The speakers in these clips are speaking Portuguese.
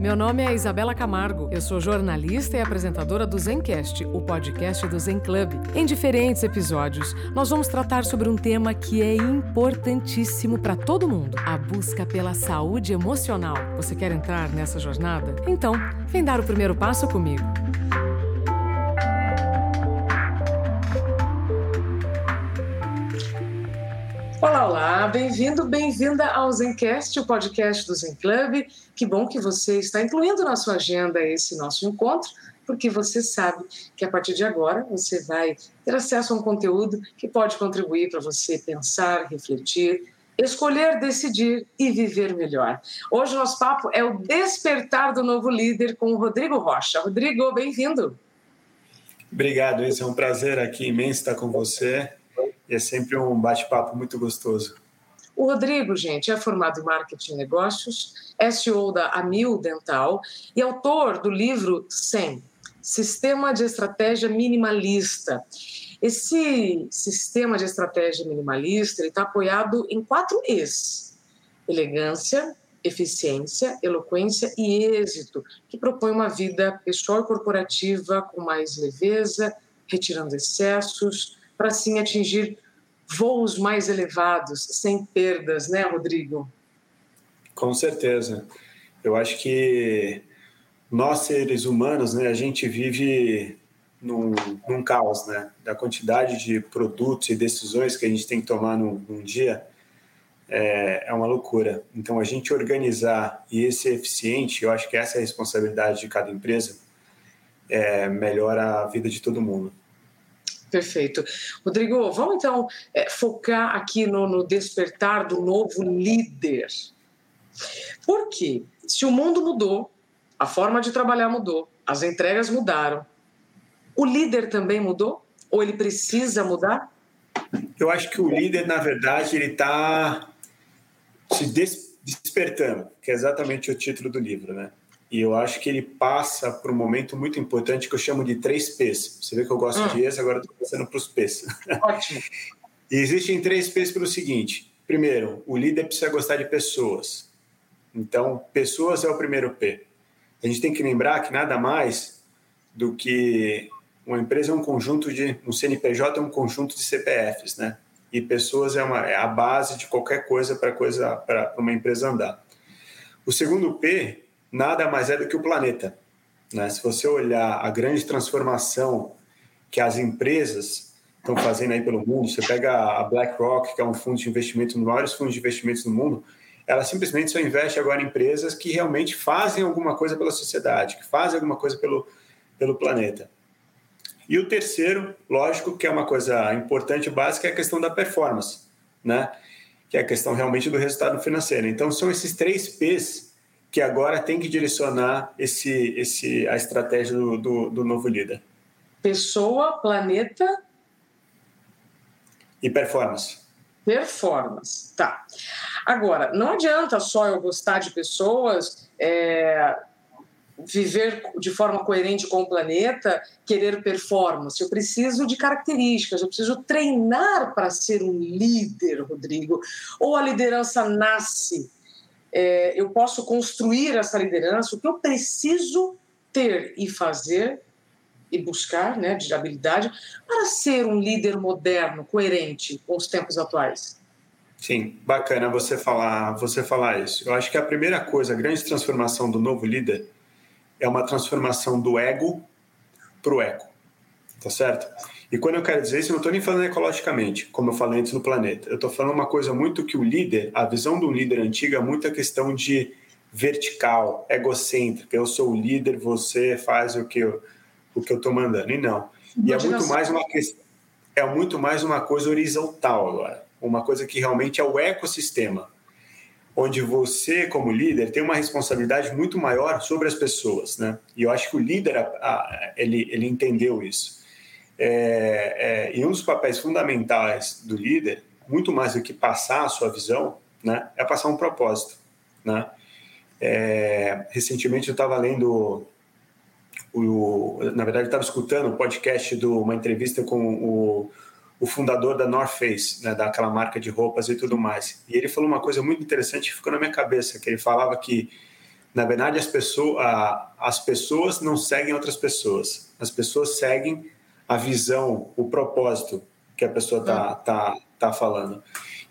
Meu nome é Isabela Camargo. Eu sou jornalista e apresentadora do Zencast, o podcast do Zen Club. Em diferentes episódios, nós vamos tratar sobre um tema que é importantíssimo para todo mundo: a busca pela saúde emocional. Você quer entrar nessa jornada? Então, vem dar o primeiro passo comigo. Olá, bem-vindo, bem-vinda ao Zencast, o podcast do Zen Club. Que bom que você está incluindo na sua agenda esse nosso encontro, porque você sabe que a partir de agora você vai ter acesso a um conteúdo que pode contribuir para você pensar, refletir, escolher, decidir e viver melhor. Hoje o nosso papo é o despertar do novo líder com o Rodrigo Rocha. Rodrigo, bem-vindo. Obrigado, esse é um prazer aqui imenso estar com você é sempre um bate-papo muito gostoso. O Rodrigo, gente, é formado em marketing e negócios, SEO da Amil Dental e autor do livro 100, Sistema de Estratégia Minimalista. Esse sistema de estratégia minimalista está apoiado em quatro E's: elegância, eficiência, eloquência e êxito, que propõe uma vida pessoal e corporativa com mais leveza, retirando excessos, para assim atingir voos mais elevados, sem perdas, né, Rodrigo? Com certeza. Eu acho que nós seres humanos, né, a gente vive num, num caos, né, da quantidade de produtos e decisões que a gente tem que tomar num, num dia é, é uma loucura. Então, a gente organizar e ser eficiente, eu acho que essa é a responsabilidade de cada empresa, é, melhora a vida de todo mundo. Perfeito. Rodrigo, vamos então é, focar aqui no, no despertar do novo líder. Por quê? Se o mundo mudou, a forma de trabalhar mudou, as entregas mudaram, o líder também mudou? Ou ele precisa mudar? Eu acho que o líder, na verdade, ele está se despertando, que é exatamente o título do livro, né? E eu acho que ele passa por um momento muito importante que eu chamo de três P's. Você vê que eu gosto hum. de esse, agora estou passando para os P's. Ótimo. e existem três P's pelo seguinte: primeiro, o líder precisa gostar de pessoas. Então, pessoas é o primeiro P. A gente tem que lembrar que nada mais do que uma empresa é um conjunto de. Um CNPJ é um conjunto de CPFs, né? E pessoas é, uma, é a base de qualquer coisa para coisa, para uma empresa andar. O segundo P nada mais é do que o planeta. Né? Se você olhar a grande transformação que as empresas estão fazendo aí pelo mundo, você pega a BlackRock, que é um fundo de investimento, um dos maiores fundos de investimentos do mundo, ela simplesmente só investe agora em empresas que realmente fazem alguma coisa pela sociedade, que fazem alguma coisa pelo, pelo planeta. E o terceiro, lógico, que é uma coisa importante básica, é a questão da performance, né? que é a questão realmente do resultado financeiro. Então, são esses três P's que agora tem que direcionar esse, esse, a estratégia do, do, do novo líder? Pessoa, planeta e performance. Performance, tá. Agora, não adianta só eu gostar de pessoas, é, viver de forma coerente com o planeta, querer performance. Eu preciso de características, eu preciso treinar para ser um líder, Rodrigo. Ou a liderança nasce é, eu posso construir essa liderança, o que eu preciso ter e fazer e buscar, né, de habilidade, para ser um líder moderno, coerente com os tempos atuais. Sim, bacana você falar, você falar isso. Eu acho que a primeira coisa, a grande transformação do novo líder é uma transformação do ego para o eco, tá certo? E quando eu quero dizer isso, eu não estou nem falando ecologicamente, como eu falei antes no planeta. Eu estou falando uma coisa muito que o líder, a visão do líder antiga é muita questão de vertical, egocêntrica. Eu sou o líder, você faz o que eu o que eu estou mandando. E não. E é muito mais uma questão, é muito mais uma coisa horizontal agora, uma coisa que realmente é o ecossistema, onde você como líder tem uma responsabilidade muito maior sobre as pessoas, né? E eu acho que o líder ele ele entendeu isso. É, é, e um dos papéis fundamentais do líder, muito mais do que passar a sua visão, né, é passar um propósito. Né? É, recentemente eu estava lendo, o, na verdade estava escutando o podcast de uma entrevista com o, o fundador da North Face, né, daquela marca de roupas e tudo mais. E ele falou uma coisa muito interessante que ficou na minha cabeça, que ele falava que Na verdade, as pessoas, as pessoas não seguem outras pessoas. As pessoas seguem a visão, o propósito que a pessoa está tá, tá falando.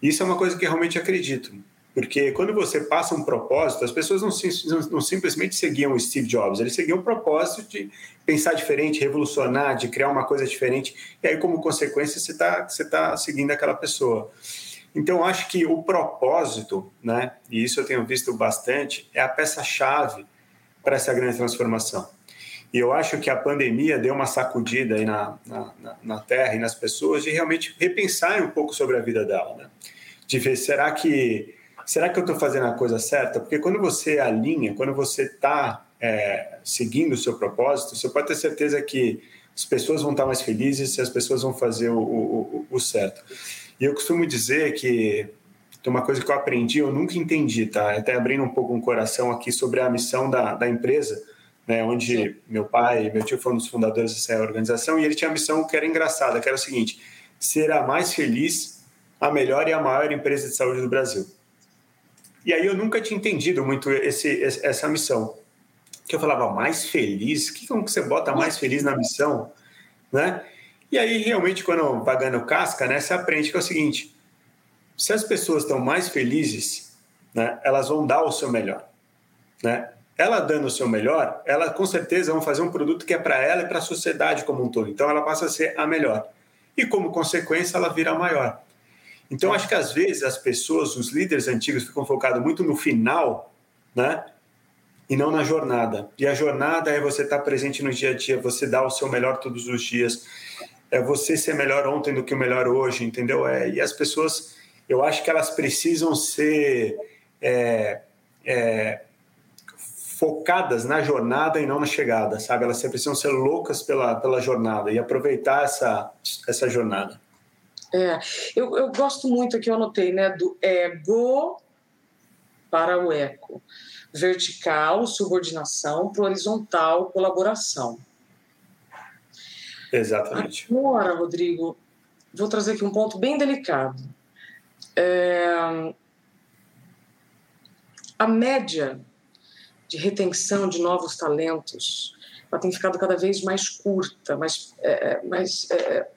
Isso é uma coisa que realmente acredito. Porque quando você passa um propósito, as pessoas não, não, não, simplesmente seguiam o Steve Jobs, eles seguiam o propósito de pensar diferente, revolucionar, de criar uma coisa diferente. E aí, como consequência, você está você tá seguindo aquela pessoa. Então, acho que o propósito, né, e isso eu tenho visto bastante, é a peça-chave para essa grande transformação. E eu acho que a pandemia deu uma sacudida aí na, na, na Terra e nas pessoas de realmente repensar um pouco sobre a vida dela, né? De ver, será que será que eu estou fazendo a coisa certa? Porque quando você alinha, quando você está é, seguindo o seu propósito, você pode ter certeza que as pessoas vão estar mais felizes e as pessoas vão fazer o, o, o certo. E eu costumo dizer que tem uma coisa que eu aprendi, eu nunca entendi, tá? Até abrindo um pouco um coração aqui sobre a missão da, da empresa, né? Onde Sim. meu pai e meu tio foram os fundadores dessa organização e ele tinha a missão que era engraçada, que era o seguinte: ser a mais feliz, a melhor e a maior empresa de saúde do Brasil. E aí eu nunca tinha entendido muito esse, essa missão. Que eu falava, mais feliz? Que como que você bota mais feliz na missão? Né? E aí, realmente, quando pagando casca, né, você aprende que é o seguinte: se as pessoas estão mais felizes, né, elas vão dar o seu melhor. Né? Ela dando o seu melhor, ela com certeza vão fazer um produto que é para ela e para a sociedade como um todo. Então, ela passa a ser a melhor. E, como consequência, ela vira a maior. Então, acho que às vezes as pessoas, os líderes antigos, ficam focados muito no final, né? E não na jornada. E a jornada é você estar tá presente no dia a dia, você dar o seu melhor todos os dias, é você ser melhor ontem do que o melhor hoje, entendeu? É, e as pessoas, eu acho que elas precisam ser é, é, focadas na jornada e não na chegada, sabe? Elas precisam ser loucas pela, pela jornada e aproveitar essa, essa jornada. É, eu, eu gosto muito aqui, eu anotei, né, do ego para o eco. Vertical, subordinação, para horizontal, colaboração. Exatamente. Agora, Rodrigo, vou trazer aqui um ponto bem delicado. É... A média de retenção de novos talentos ela tem ficado cada vez mais curta, mais, é, é mais é,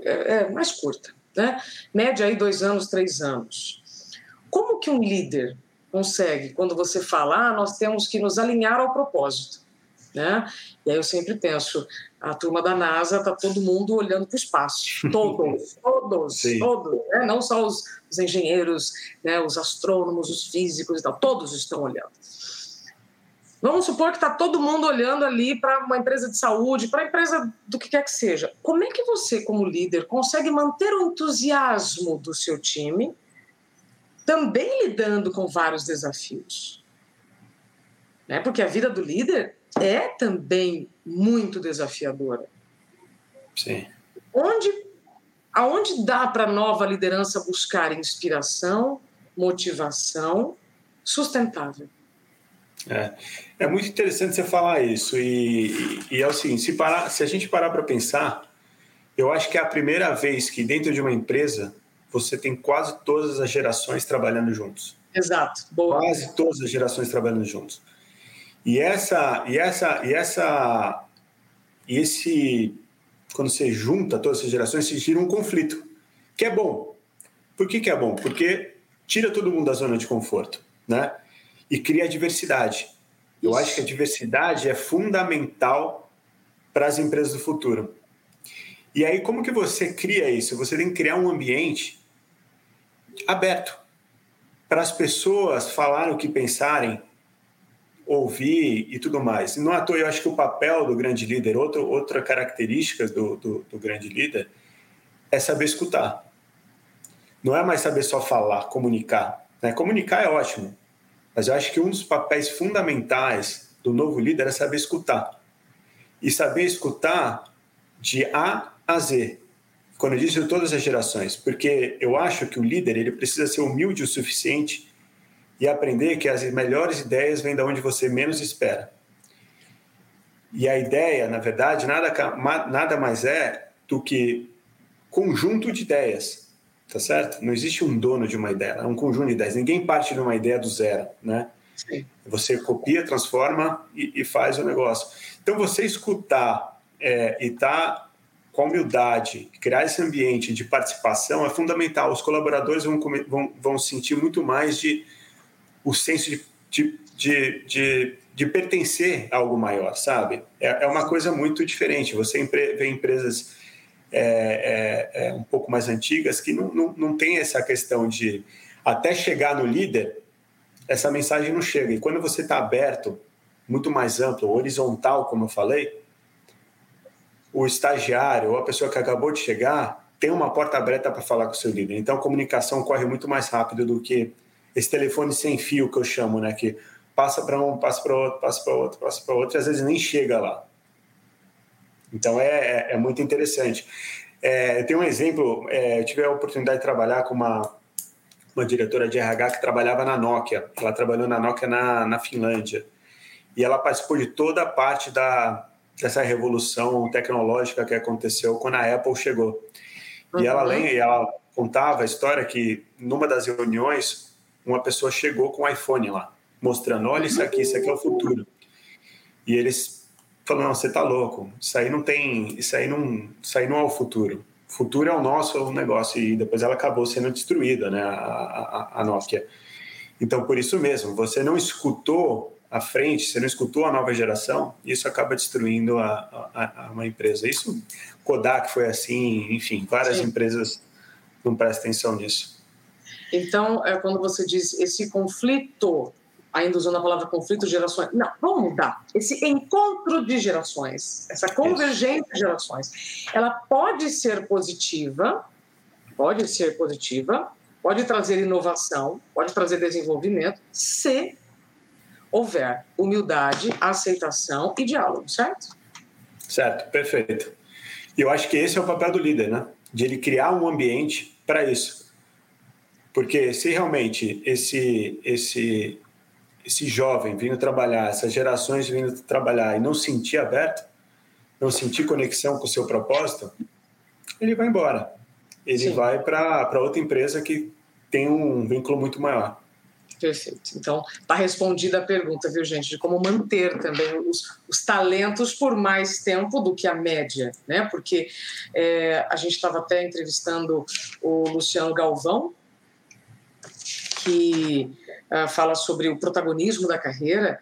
é, é, mais curta, né? Média aí dois anos, três anos. Como que um líder consegue, quando você fala, ah, nós temos que nos alinhar ao propósito, né? E aí eu sempre penso, a turma da NASA está todo mundo olhando para o espaço, todos, todos, Sim. todos, né? não só os, os engenheiros, né? os astrônomos, os físicos e tal, todos estão olhando. Vamos supor que está todo mundo olhando ali para uma empresa de saúde, para a empresa do que quer que seja. Como é que você, como líder, consegue manter o entusiasmo do seu time, também lidando com vários desafios? Né? Porque a vida do líder é também muito desafiadora. Sim. Onde, aonde dá para a nova liderança buscar inspiração, motivação sustentável? É, é muito interessante você falar isso. E, e, e é o seguinte: se, parar, se a gente parar para pensar, eu acho que é a primeira vez que dentro de uma empresa você tem quase todas as gerações trabalhando juntos. Exato. Boa. Quase todas as gerações trabalhando juntos. E essa, e essa, e essa, e esse, quando você junta todas essas gerações, se gira um conflito, que é bom. Por que, que é bom? Porque tira todo mundo da zona de conforto, né? E cria diversidade. Eu acho que a diversidade é fundamental para as empresas do futuro. E aí, como que você cria isso? Você tem que criar um ambiente aberto para as pessoas falarem o que pensarem, ouvir e tudo mais. E não à toa, eu acho que o papel do grande líder, outro, outra característica do, do, do grande líder, é saber escutar. Não é mais saber só falar, comunicar. Né? Comunicar é ótimo, mas eu acho que um dos papéis fundamentais do novo líder é saber escutar. E saber escutar de A a Z. Quando eu disse todas as gerações, porque eu acho que o líder ele precisa ser humilde o suficiente e aprender que as melhores ideias vêm da onde você menos espera. E a ideia, na verdade, nada, nada mais é do que conjunto de ideias tá certo? Não existe um dono de uma ideia, é um conjunto de ideias. Ninguém parte de uma ideia do zero, né? Sim. Você copia, transforma e, e, faz o negócio. Então, você escutar é, e estar tá com humildade, criar esse ambiente de participação é fundamental. Os colaboradores vão, vão, vão sentir muito mais de o senso de, de, de, de, de pertencer a algo maior, sabe? É, é uma coisa muito diferente. Você vê empresas é, é, é, um pouco mais antigas que não, não, não tem essa questão de até chegar no líder, essa mensagem não chega. E quando você está aberto, muito mais amplo, horizontal, como eu falei, o estagiário ou a pessoa que acabou de chegar tem uma porta aberta para falar com o seu líder. Então a comunicação corre muito mais rápido do que esse telefone sem fio que eu chamo, né? Que passa para um, passa para outro, passa para outro, passa para outro, e às vezes nem chega lá. Então é, é, é muito interessante. É, tenho um exemplo, é, eu tive a oportunidade de trabalhar com uma, uma diretora de RH que trabalhava na Nokia. Ela trabalhou na Nokia na, na Finlândia. E ela participou de toda a parte da, dessa revolução tecnológica que aconteceu quando a Apple chegou. Uhum. E ela, uhum. ela contava a história que numa das reuniões uma pessoa chegou com o um iPhone lá, mostrando, olha isso aqui, isso aqui é o futuro. E eles falaram, não, você tá louco, isso aí não tem, isso aí não, isso aí não é o futuro. O futuro é o nosso negócio. E depois ela acabou sendo destruída, né, a, a, a Nokia. Então, por isso mesmo, você não escutou à frente, você não escutou a nova geração, isso acaba destruindo a, a, a uma empresa. Isso, Kodak foi assim, enfim, várias Sim. empresas não prestam atenção nisso. Então, é quando você diz esse conflito, ainda usando a palavra conflito de gerações, não, vamos mudar. Esse encontro de gerações, essa convergência de gerações, ela pode ser positiva, pode ser positiva, pode trazer inovação, pode trazer desenvolvimento, se houver humildade, aceitação e diálogo, certo? Certo, perfeito. E eu acho que esse é o papel do líder, né? De ele criar um ambiente para isso. Porque se realmente esse esse esse jovem vindo trabalhar, essas gerações vindo trabalhar e não sentir aberto, não sentir conexão com o seu propósito, ele vai embora. Ele Sim. vai para outra empresa que tem um vínculo muito maior. Perfeito. Então, está respondida a pergunta, viu, gente, de como manter também os, os talentos por mais tempo do que a média, né? Porque é, a gente estava até entrevistando o Luciano Galvão, que fala sobre o protagonismo da carreira,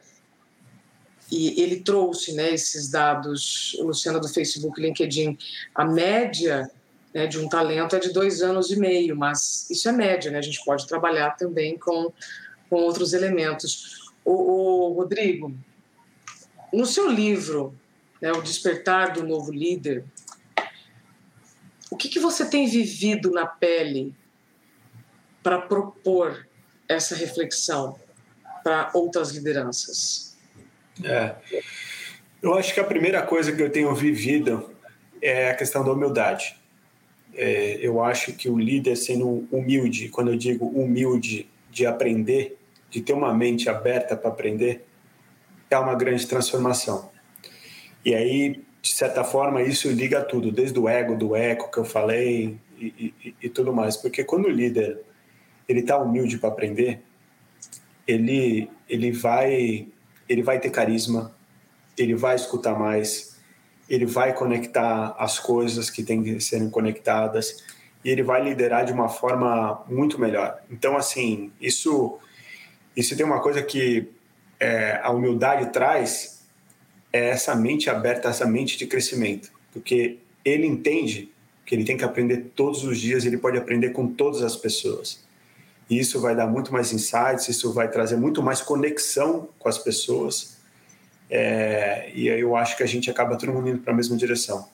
e ele trouxe né, esses dados, o Luciano do Facebook, LinkedIn, a média né, de um talento é de dois anos e meio, mas isso é média, né? A gente pode trabalhar também com com outros elementos. O, o Rodrigo, no seu livro, né, O Despertar do Novo Líder, o que, que você tem vivido na pele para propor essa reflexão para outras lideranças? É. Eu acho que a primeira coisa que eu tenho vivido é a questão da humildade. É, eu acho que o líder sendo humilde, quando eu digo humilde de aprender, de ter uma mente aberta para aprender, é uma grande transformação. E aí, de certa forma, isso liga tudo, desde o ego, do eco que eu falei e, e, e tudo mais. Porque quando o líder ele está humilde para aprender, ele, ele, vai, ele vai ter carisma, ele vai escutar mais, ele vai conectar as coisas que têm que serem conectadas e ele vai liderar de uma forma muito melhor. Então, assim, isso se tem uma coisa que é, a humildade traz, é essa mente aberta, essa mente de crescimento. Porque ele entende que ele tem que aprender todos os dias, ele pode aprender com todas as pessoas. E isso vai dar muito mais insights, isso vai trazer muito mais conexão com as pessoas. É, e aí eu acho que a gente acaba todo mundo indo para a mesma direção.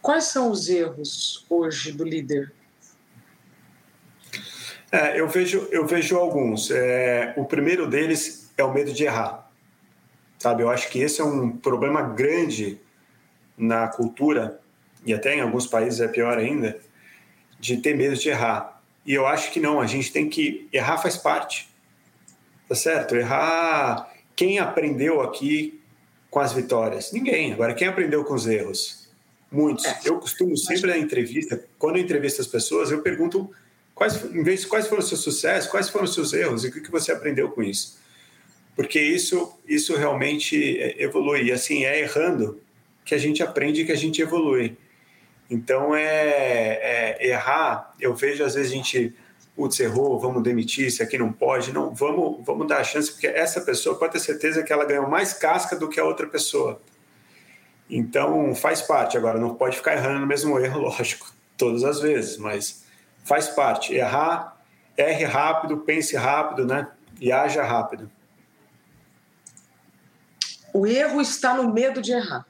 Quais são os erros hoje do líder? É, eu, vejo, eu vejo alguns. É, o primeiro deles é o medo de errar. Sabe, eu acho que esse é um problema grande na cultura, e até em alguns países é pior ainda, de ter medo de errar. E eu acho que não, a gente tem que. Errar faz parte. Tá certo? Errar. Quem aprendeu aqui com as vitórias? Ninguém. Agora, quem aprendeu com os erros? Muitos. É. Eu costumo sempre na entrevista, quando eu entrevisto as pessoas, eu pergunto Quais, em vez de quais foram os seus sucessos, quais foram os seus erros e o que você aprendeu com isso? Porque isso, isso realmente é, evolui. E assim, é errando que a gente aprende e que a gente evolui. Então, é, é errar. Eu vejo, às vezes, a gente putz, errou, vamos demitir, isso aqui não pode. Não, vamos, vamos dar a chance, porque essa pessoa pode ter certeza que ela ganhou mais casca do que a outra pessoa. Então, faz parte. Agora, não pode ficar errando no mesmo erro, lógico, todas as vezes, mas faz parte. Errar, erre rápido, pense rápido, né? E haja rápido. O erro está no medo de errar.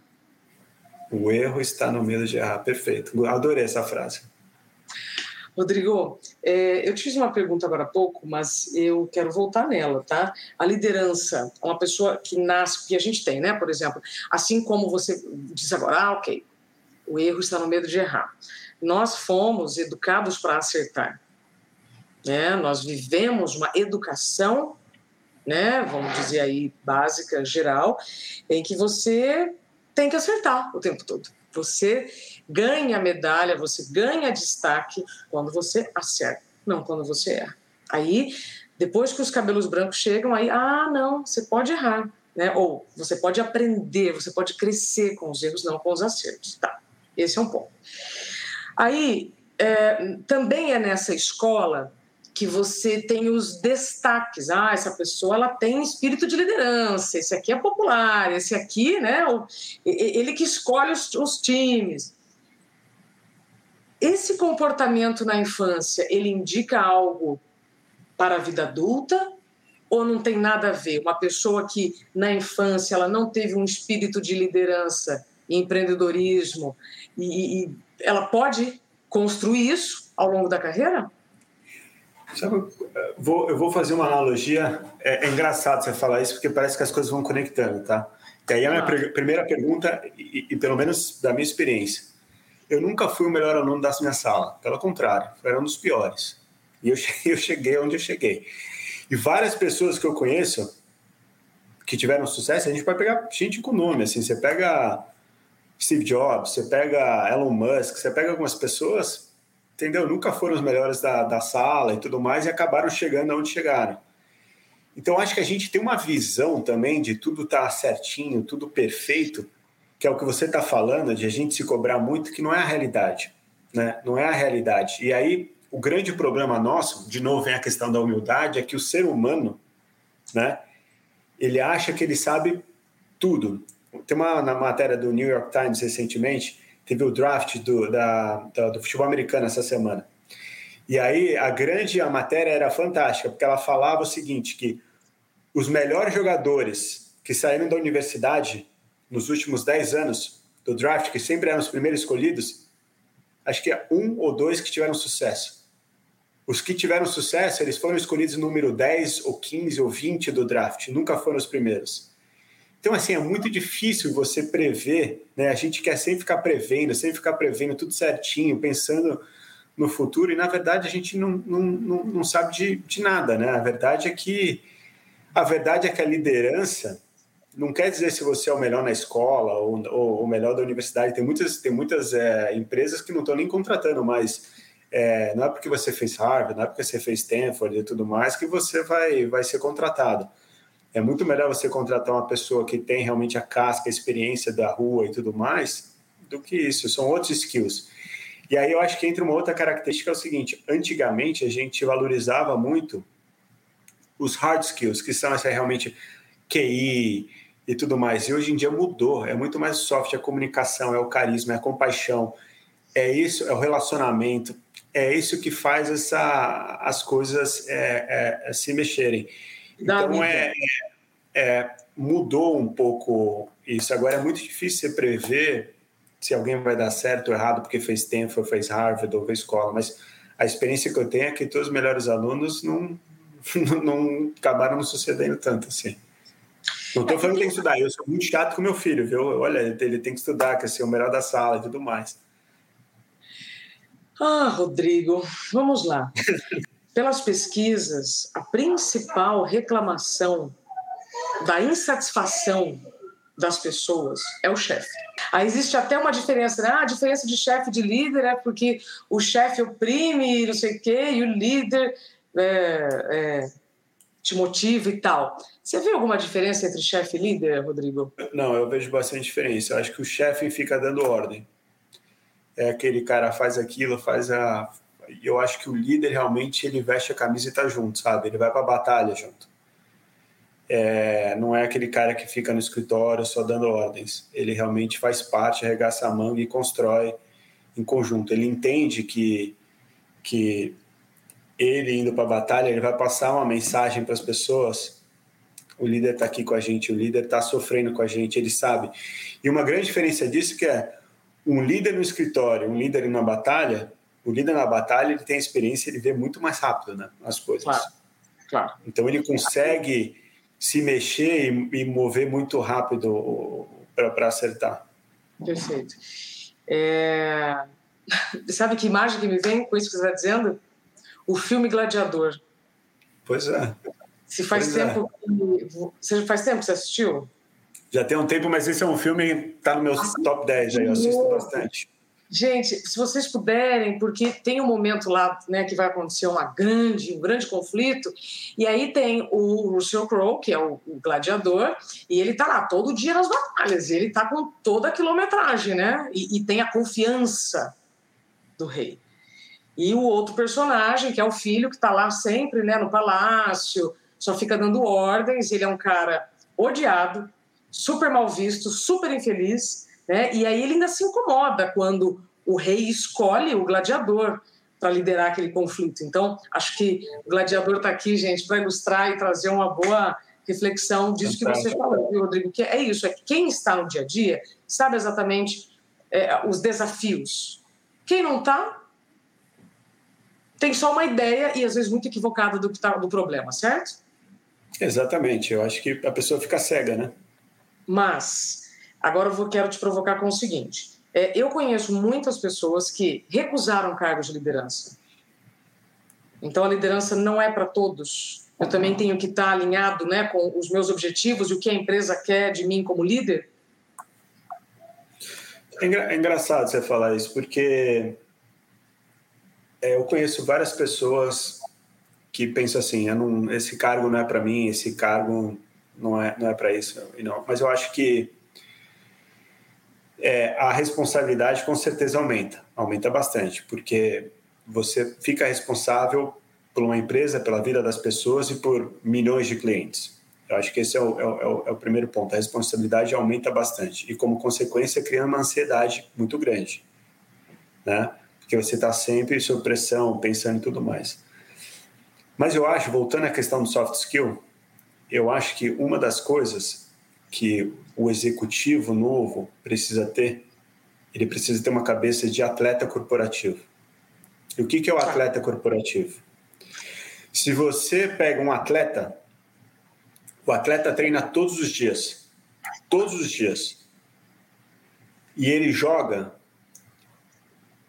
O erro está no medo de errar. Perfeito. Adorei essa frase. Rodrigo, é, eu te fiz uma pergunta agora há pouco, mas eu quero voltar nela, tá? A liderança, uma pessoa que nasce, que a gente tem, né? Por exemplo, assim como você disse agora, ah, ok, o erro está no medo de errar. Nós fomos educados para acertar, né? Nós vivemos uma educação, né? Vamos dizer aí básica, geral, em que você tem que acertar o tempo todo. Você ganha medalha, você ganha destaque quando você acerta, não quando você erra. Aí, depois que os cabelos brancos chegam, aí, ah, não, você pode errar. Né? Ou você pode aprender, você pode crescer com os erros, não com os acertos. Tá, esse é um ponto. Aí, é, também é nessa escola que você tem os destaques. Ah, essa pessoa ela tem espírito de liderança, esse aqui é popular, esse aqui, né, ele que escolhe os, os times. Esse comportamento na infância, ele indica algo para a vida adulta ou não tem nada a ver? Uma pessoa que na infância ela não teve um espírito de liderança e empreendedorismo e, e ela pode construir isso ao longo da carreira? Sabe, vou, eu vou fazer uma analogia. É, é, engraçado você falar isso, porque parece que as coisas vão conectando, tá? E aí a minha ah. primeira pergunta, e, e, pelo menos da minha experiência, eu nunca fui o melhor aluno da minha sala. Pelo contrário, era um dos piores. E eu, eu cheguei onde eu cheguei. E várias pessoas que eu conheço que tiveram sucesso, a gente pode pegar gente com nome, assim, você pega Steve Jobs, você pega Elon Musk, você pega algumas pessoas entendeu? Nunca foram os melhores da, da sala e tudo mais e acabaram chegando aonde chegaram. Então, acho que a gente tem uma visão também de tudo estar tá certinho, tudo perfeito, que é o que você está falando, de a gente se cobrar muito, que não é a realidade. Né? Não é a realidade. E aí, o grande problema nosso, de novo, vem a questão da humildade, é que o ser humano, né, ele acha que ele sabe tudo. Tem uma na matéria do New York Times recentemente teve o draft do, da, da, do futebol americano essa semana. E aí a grande a matéria era fantástica, porque ela falava o seguinte, que os melhores jogadores que saíram da universidade nos últimos 10 anos do draft, que sempre eram os primeiros escolhidos, acho que é um ou dois que tiveram sucesso. Os que tiveram sucesso, eles foram escolhidos número 10 ou 15 ou 20 do draft, nunca foram os primeiros. Então, assim, é muito difícil você prever, né? A gente quer sempre ficar prevendo, sempre ficar prevendo tudo certinho, pensando no futuro, e na verdade a gente não, não, não, não sabe de, de nada, né? A verdade é que a verdade é que a liderança não quer dizer se você é o melhor na escola ou, o melhor da universidade. Tem muitas, tem muitas é, empresas que não estão nem contratando mais. É, não é porque você fez Harvard, não é porque você fez Stanford e tudo mais que você vai, vai ser contratado. É muito melhor você contratar uma pessoa que tem realmente a casca, a experiência da rua e tudo mais, do que isso. São outros skills. E aí eu acho que entra uma outra característica é o seguinte: antigamente a gente valorizava muito os hard skills, que são essa realmente QI e tudo mais. E hoje em dia mudou. É muito mais soft, a comunicação, é o carisma, é a compaixão, é isso, é o relacionamento. É isso que faz essa, as coisas é, é, se mexerem. Então é, é, é, mudou um pouco isso. Agora é muito difícil você prever se alguém vai dar certo ou errado porque fez Stanford, fez Harvard ou fez escola, mas a experiência que eu tenho é que todos os melhores alunos não, não acabaram não sucedendo tanto assim. Não estou falando que tem que estudar, eu sou muito chato com meu filho, viu? Olha, ele tem que estudar, quer ser o melhor da sala e tudo mais. Ah, Rodrigo, vamos lá. pelas pesquisas, a principal reclamação da insatisfação das pessoas é o chefe. Aí existe até uma diferença, né? Ah, a diferença de chefe de líder é porque o chefe oprime, não sei o quê, e o líder é, é, te motiva e tal. Você vê alguma diferença entre chefe e líder, Rodrigo? Não, eu vejo bastante diferença. Eu acho que o chefe fica dando ordem. É aquele cara faz aquilo, faz a. Eu acho que o líder realmente ele veste a camisa e tá junto, sabe? Ele vai para a batalha junto. É, não é aquele cara que fica no escritório só dando ordens. Ele realmente faz parte, arregaça a manga e constrói em conjunto. Ele entende que, que ele indo para a batalha, ele vai passar uma mensagem para as pessoas. O líder está aqui com a gente, o líder está sofrendo com a gente, ele sabe. E uma grande diferença disso que é um líder no escritório, um líder na batalha. O líder na batalha ele tem experiência, ele vê muito mais rápido, né, as coisas. Claro, claro. Então ele consegue se mexer e, e mover muito rápido para acertar. Perfeito. É... Sabe que imagem que me vem com isso que você está dizendo? O filme Gladiador. Pois é. Se faz pois é. tempo é. que... Você faz tempo que você assistiu? Já tem um tempo, mas esse é um filme que está no meu ah, top 10 aí, eu assisto bastante. Gente, se vocês puderem, porque tem um momento lá né, que vai acontecer uma grande, um grande conflito, e aí tem o Russell Crowe, que é o, o gladiador, e ele tá lá todo dia nas batalhas, e ele tá com toda a quilometragem, né? E, e tem a confiança do rei. E o outro personagem, que é o filho, que tá lá sempre né, no palácio, só fica dando ordens, ele é um cara odiado, super mal visto, super infeliz, né? E aí ele ainda se incomoda quando o rei escolhe o gladiador para liderar aquele conflito. Então, acho que o gladiador está aqui, gente, para ilustrar e trazer uma boa reflexão disso que você falou, Rodrigo, que é isso, é que quem está no dia a dia sabe exatamente é, os desafios. Quem não está, tem só uma ideia e às vezes muito equivocada do, que tá, do problema, certo? Exatamente, eu acho que a pessoa fica cega, né? Mas Agora eu quero te provocar com o seguinte: é, eu conheço muitas pessoas que recusaram cargos de liderança. Então a liderança não é para todos. Eu também tenho que estar alinhado né, com os meus objetivos e o que a empresa quer de mim como líder. É, é engraçado você falar isso, porque é, eu conheço várias pessoas que pensam assim: não, esse cargo não é para mim, esse cargo não é, não é para isso. Não. Mas eu acho que é, a responsabilidade com certeza aumenta, aumenta bastante, porque você fica responsável por uma empresa, pela vida das pessoas e por milhões de clientes. Eu acho que esse é o, é o, é o primeiro ponto. A responsabilidade aumenta bastante e, como consequência, cria uma ansiedade muito grande, né? Porque você está sempre sob pressão, pensando em tudo mais. Mas eu acho, voltando à questão do soft skill, eu acho que uma das coisas que o executivo novo precisa ter, ele precisa ter uma cabeça de atleta corporativo. E o que, que é o atleta corporativo? Se você pega um atleta, o atleta treina todos os dias, todos os dias, e ele joga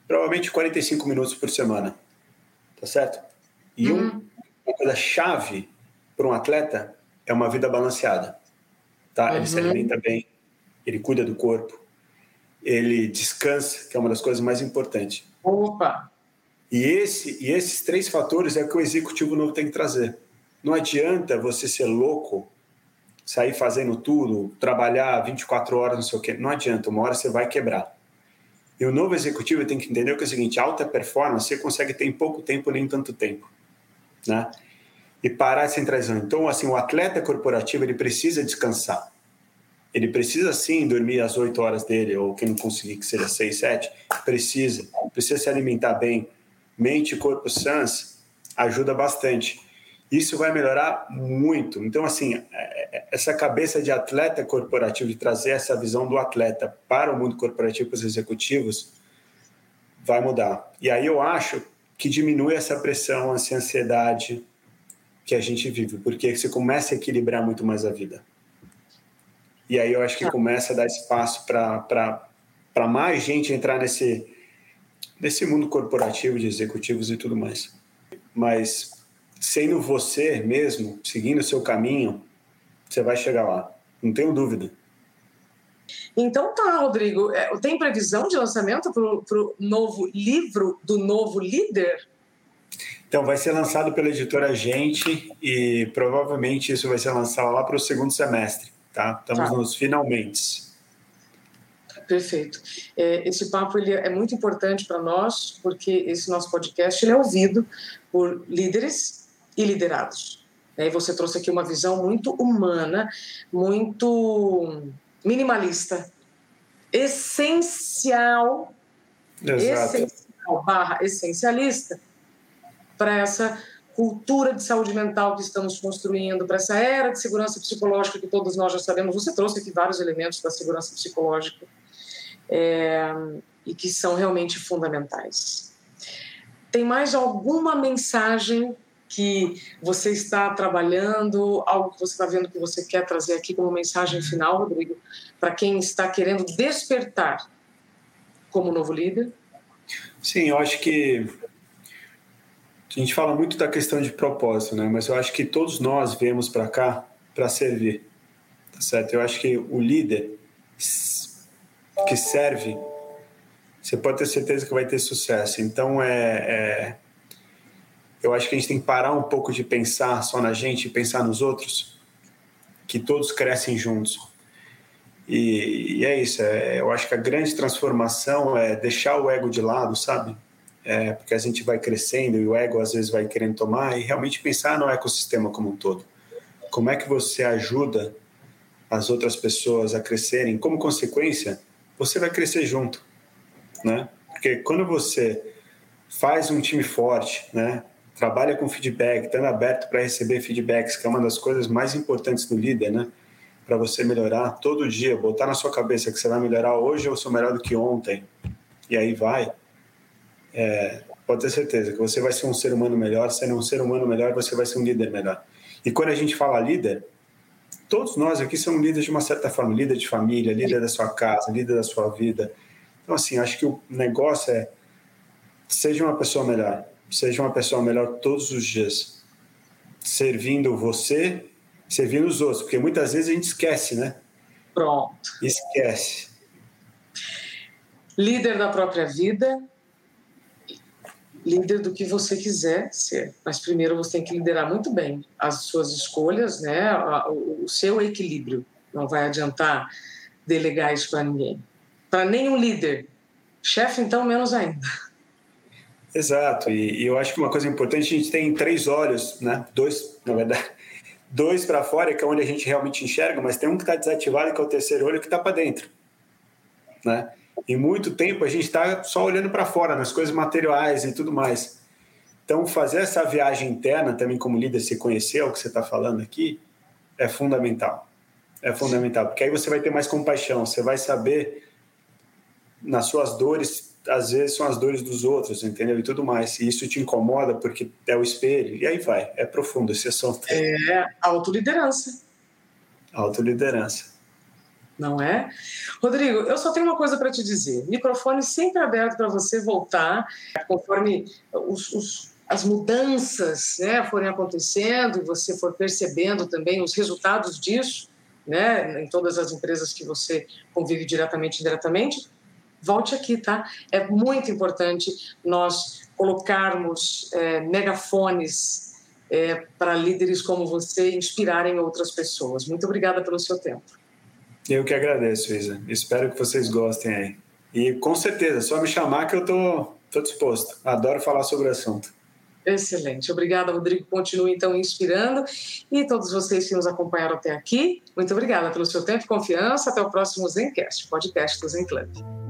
provavelmente 45 minutos por semana, tá certo? E uhum. um, uma coisa chave para um atleta é uma vida balanceada tá? Uhum. Ele se alimenta bem, ele cuida do corpo, ele descansa, que é uma das coisas mais importantes. Opa! E, esse, e esses três fatores é que o executivo novo tem que trazer. Não adianta você ser louco, sair fazendo tudo, trabalhar 24 horas, não sei o quê. Não adianta, uma hora você vai quebrar. E o novo executivo tem que entender que é o seguinte: alta performance você consegue ter em pouco tempo, nem tanto tempo. Né? E parar de centralização. Então, assim, o atleta corporativo ele precisa descansar. Ele precisa sim dormir as oito horas dele, ou quem não conseguir que seja seis, sete, precisa. Precisa se alimentar bem. Mente e corpo sãs ajuda bastante. Isso vai melhorar muito. Então, assim, é, é, essa cabeça de atleta corporativo, de trazer essa visão do atleta para o mundo corporativo, para os executivos, vai mudar. E aí eu acho que diminui essa pressão, essa ansiedade, que a gente vive, porque você começa a equilibrar muito mais a vida. E aí eu acho que tá. começa a dar espaço para mais gente entrar nesse, nesse mundo corporativo de executivos e tudo mais. Mas sendo você mesmo, seguindo o seu caminho, você vai chegar lá. Não tenho dúvida. Então tá, Rodrigo. É, tem previsão de lançamento para o novo livro do novo líder? Então, vai ser lançado pela editora Gente e provavelmente isso vai ser lançado lá para o segundo semestre, tá? Estamos tá. nos finalmente. Perfeito. É, esse papo ele é muito importante para nós, porque esse nosso podcast ele é ouvido por líderes e liderados. Né? E você trouxe aqui uma visão muito humana, muito minimalista, essencial, Exato. essencial barra essencialista para essa cultura de saúde mental que estamos construindo, para essa era de segurança psicológica que todos nós já sabemos. Você trouxe aqui vários elementos da segurança psicológica é, e que são realmente fundamentais. Tem mais alguma mensagem que você está trabalhando, algo que você está vendo que você quer trazer aqui como mensagem final, Rodrigo, para quem está querendo despertar como novo líder? Sim, eu acho que a gente fala muito da questão de propósito, né? Mas eu acho que todos nós viemos para cá para servir, tá certo? Eu acho que o líder que serve, você pode ter certeza que vai ter sucesso. Então, é, é, eu acho que a gente tem que parar um pouco de pensar só na gente e pensar nos outros, que todos crescem juntos. E, e é isso. É, eu acho que a grande transformação é deixar o ego de lado, sabe? É, porque a gente vai crescendo e o ego às vezes vai querendo tomar e realmente pensar no ecossistema como um todo. Como é que você ajuda as outras pessoas a crescerem? Como consequência, você vai crescer junto, né? Porque quando você faz um time forte, né? Trabalha com feedback, estando aberto para receber feedbacks, que é uma das coisas mais importantes do líder, né? Para você melhorar todo dia, botar na sua cabeça que você vai melhorar hoje, eu sou melhor do que ontem, e aí vai. É, pode ter certeza que você vai ser um ser humano melhor, sendo um ser humano melhor, você vai ser um líder melhor. E quando a gente fala líder, todos nós aqui somos líderes de uma certa forma, líder de família, líder da sua casa, líder da sua vida. Então, assim, acho que o negócio é seja uma pessoa melhor, seja uma pessoa melhor todos os dias, servindo você, servindo os outros, porque muitas vezes a gente esquece, né? Pronto. Esquece. Líder da própria vida, líder do que você quiser ser, mas primeiro você tem que liderar muito bem as suas escolhas, né, o seu equilíbrio. Não vai adiantar delegar isso para ninguém. Para nenhum líder. Chefe, então, menos ainda. Exato, e, eu acho que uma coisa importante, a gente tem três olhos, né? Dois, na verdade, dois para fora, que é onde a gente realmente enxerga, mas tem um que está desativado, que é o terceiro olho, que está para dentro, né? E muito tempo a gente está só olhando para fora, nas coisas materiais e tudo mais. Então, fazer essa viagem interna também como líder, se conhecer o que você está falando aqui, é fundamental. É fundamental, porque aí você vai ter mais compaixão, você vai saber nas suas dores, às vezes são as dores dos outros, entendeu? E tudo mais. E isso te incomoda porque é o espelho, e aí vai. É profundo esse assunto. É autoliderança. Autoliderança não é? Rodrigo, eu só tenho uma coisa para te dizer. Microfone sempre aberto para você voltar, conforme os, os, as mudanças né, forem acontecendo e você for percebendo também os resultados disso, né, em todas as empresas que você convive diretamente e indiretamente, volte aqui, tá? É muito importante nós colocarmos é, megafones é, para líderes como você inspirarem outras pessoas. Muito obrigada pelo seu tempo. Eu que agradeço, Isa. Espero que vocês gostem aí. E com certeza, só me chamar que eu tô, tô disposto. Adoro falar sobre o assunto. Excelente. Obrigada, Rodrigo. Continue então inspirando. E todos vocês que nos acompanharam até aqui, muito obrigada pelo seu tempo e confiança. Até o próximo Zencast, podcast do Zen Club.